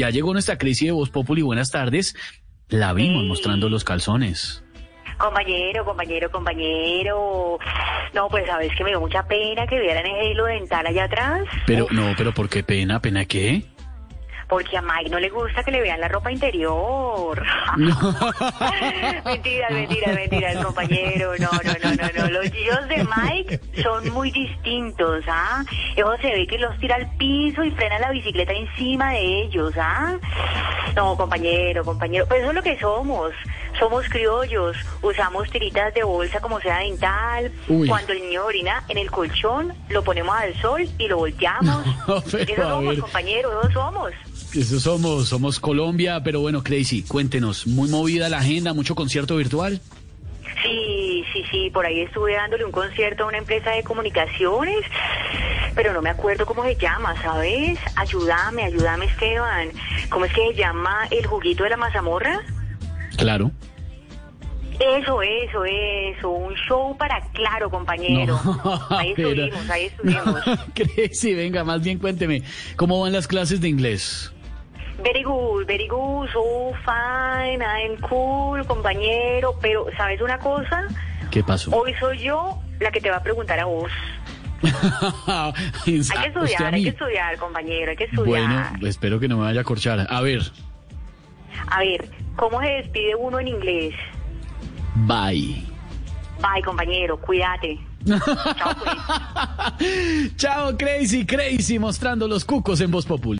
ya llegó nuestra crisis de Voz Populi, buenas tardes. La vimos Sí. mostrando los calzones. Compañero, compañero, compañero. No, pues sabes que me dio mucha pena que vieran ese hilo dental allá atrás. Pero, no, pero ¿por qué pena? ¿Pena qué? Porque a Mike no le gusta que le vean la ropa interior. mentiras, mentiras, mentiras, compañero. No, no, no, no, no. Los chillos de Mike son muy distintos, ¿ah? Eso se ve que los tira al piso y frena la bicicleta encima de ellos, ¿ah? No, compañero, compañero. Pues eso es lo que somos. Somos criollos. Usamos tiritas de bolsa como sea dental. Uy. Cuando el niño orina en el colchón, lo ponemos al sol y lo volteamos. No, eso somos, compañero, eso somos. Eso somos, somos Colombia, pero bueno, Crazy, cuéntenos, muy movida la agenda, mucho concierto virtual. Sí, sí, sí, por ahí estuve dándole un concierto a una empresa de comunicaciones, pero no me acuerdo cómo se llama, ¿sabes? Ayúdame, ayúdame, Esteban. ¿Cómo es que se llama el juguito de la mazamorra? Claro. Eso, eso, eso, un show para claro, compañero. ahí pero- estuvimos, ahí estuvimos. Crazy, venga, más bien cuénteme, ¿cómo van las clases de inglés? Very good, very good, so fine, I'm cool, compañero, pero ¿sabes una cosa? ¿Qué pasó? Hoy soy yo la que te va a preguntar a vos. Hay que ¿usted a estudiar, hay que estudiar, compañero, hay que estudiar. Bueno, espero que no me vaya a corchar. A ver, A ver, ¿cómo se despide uno en inglés? bye. Bye, compañero, cuídate. Chao. Chao, Crazy, Crazy, mostrando los cucos en Voz Populi.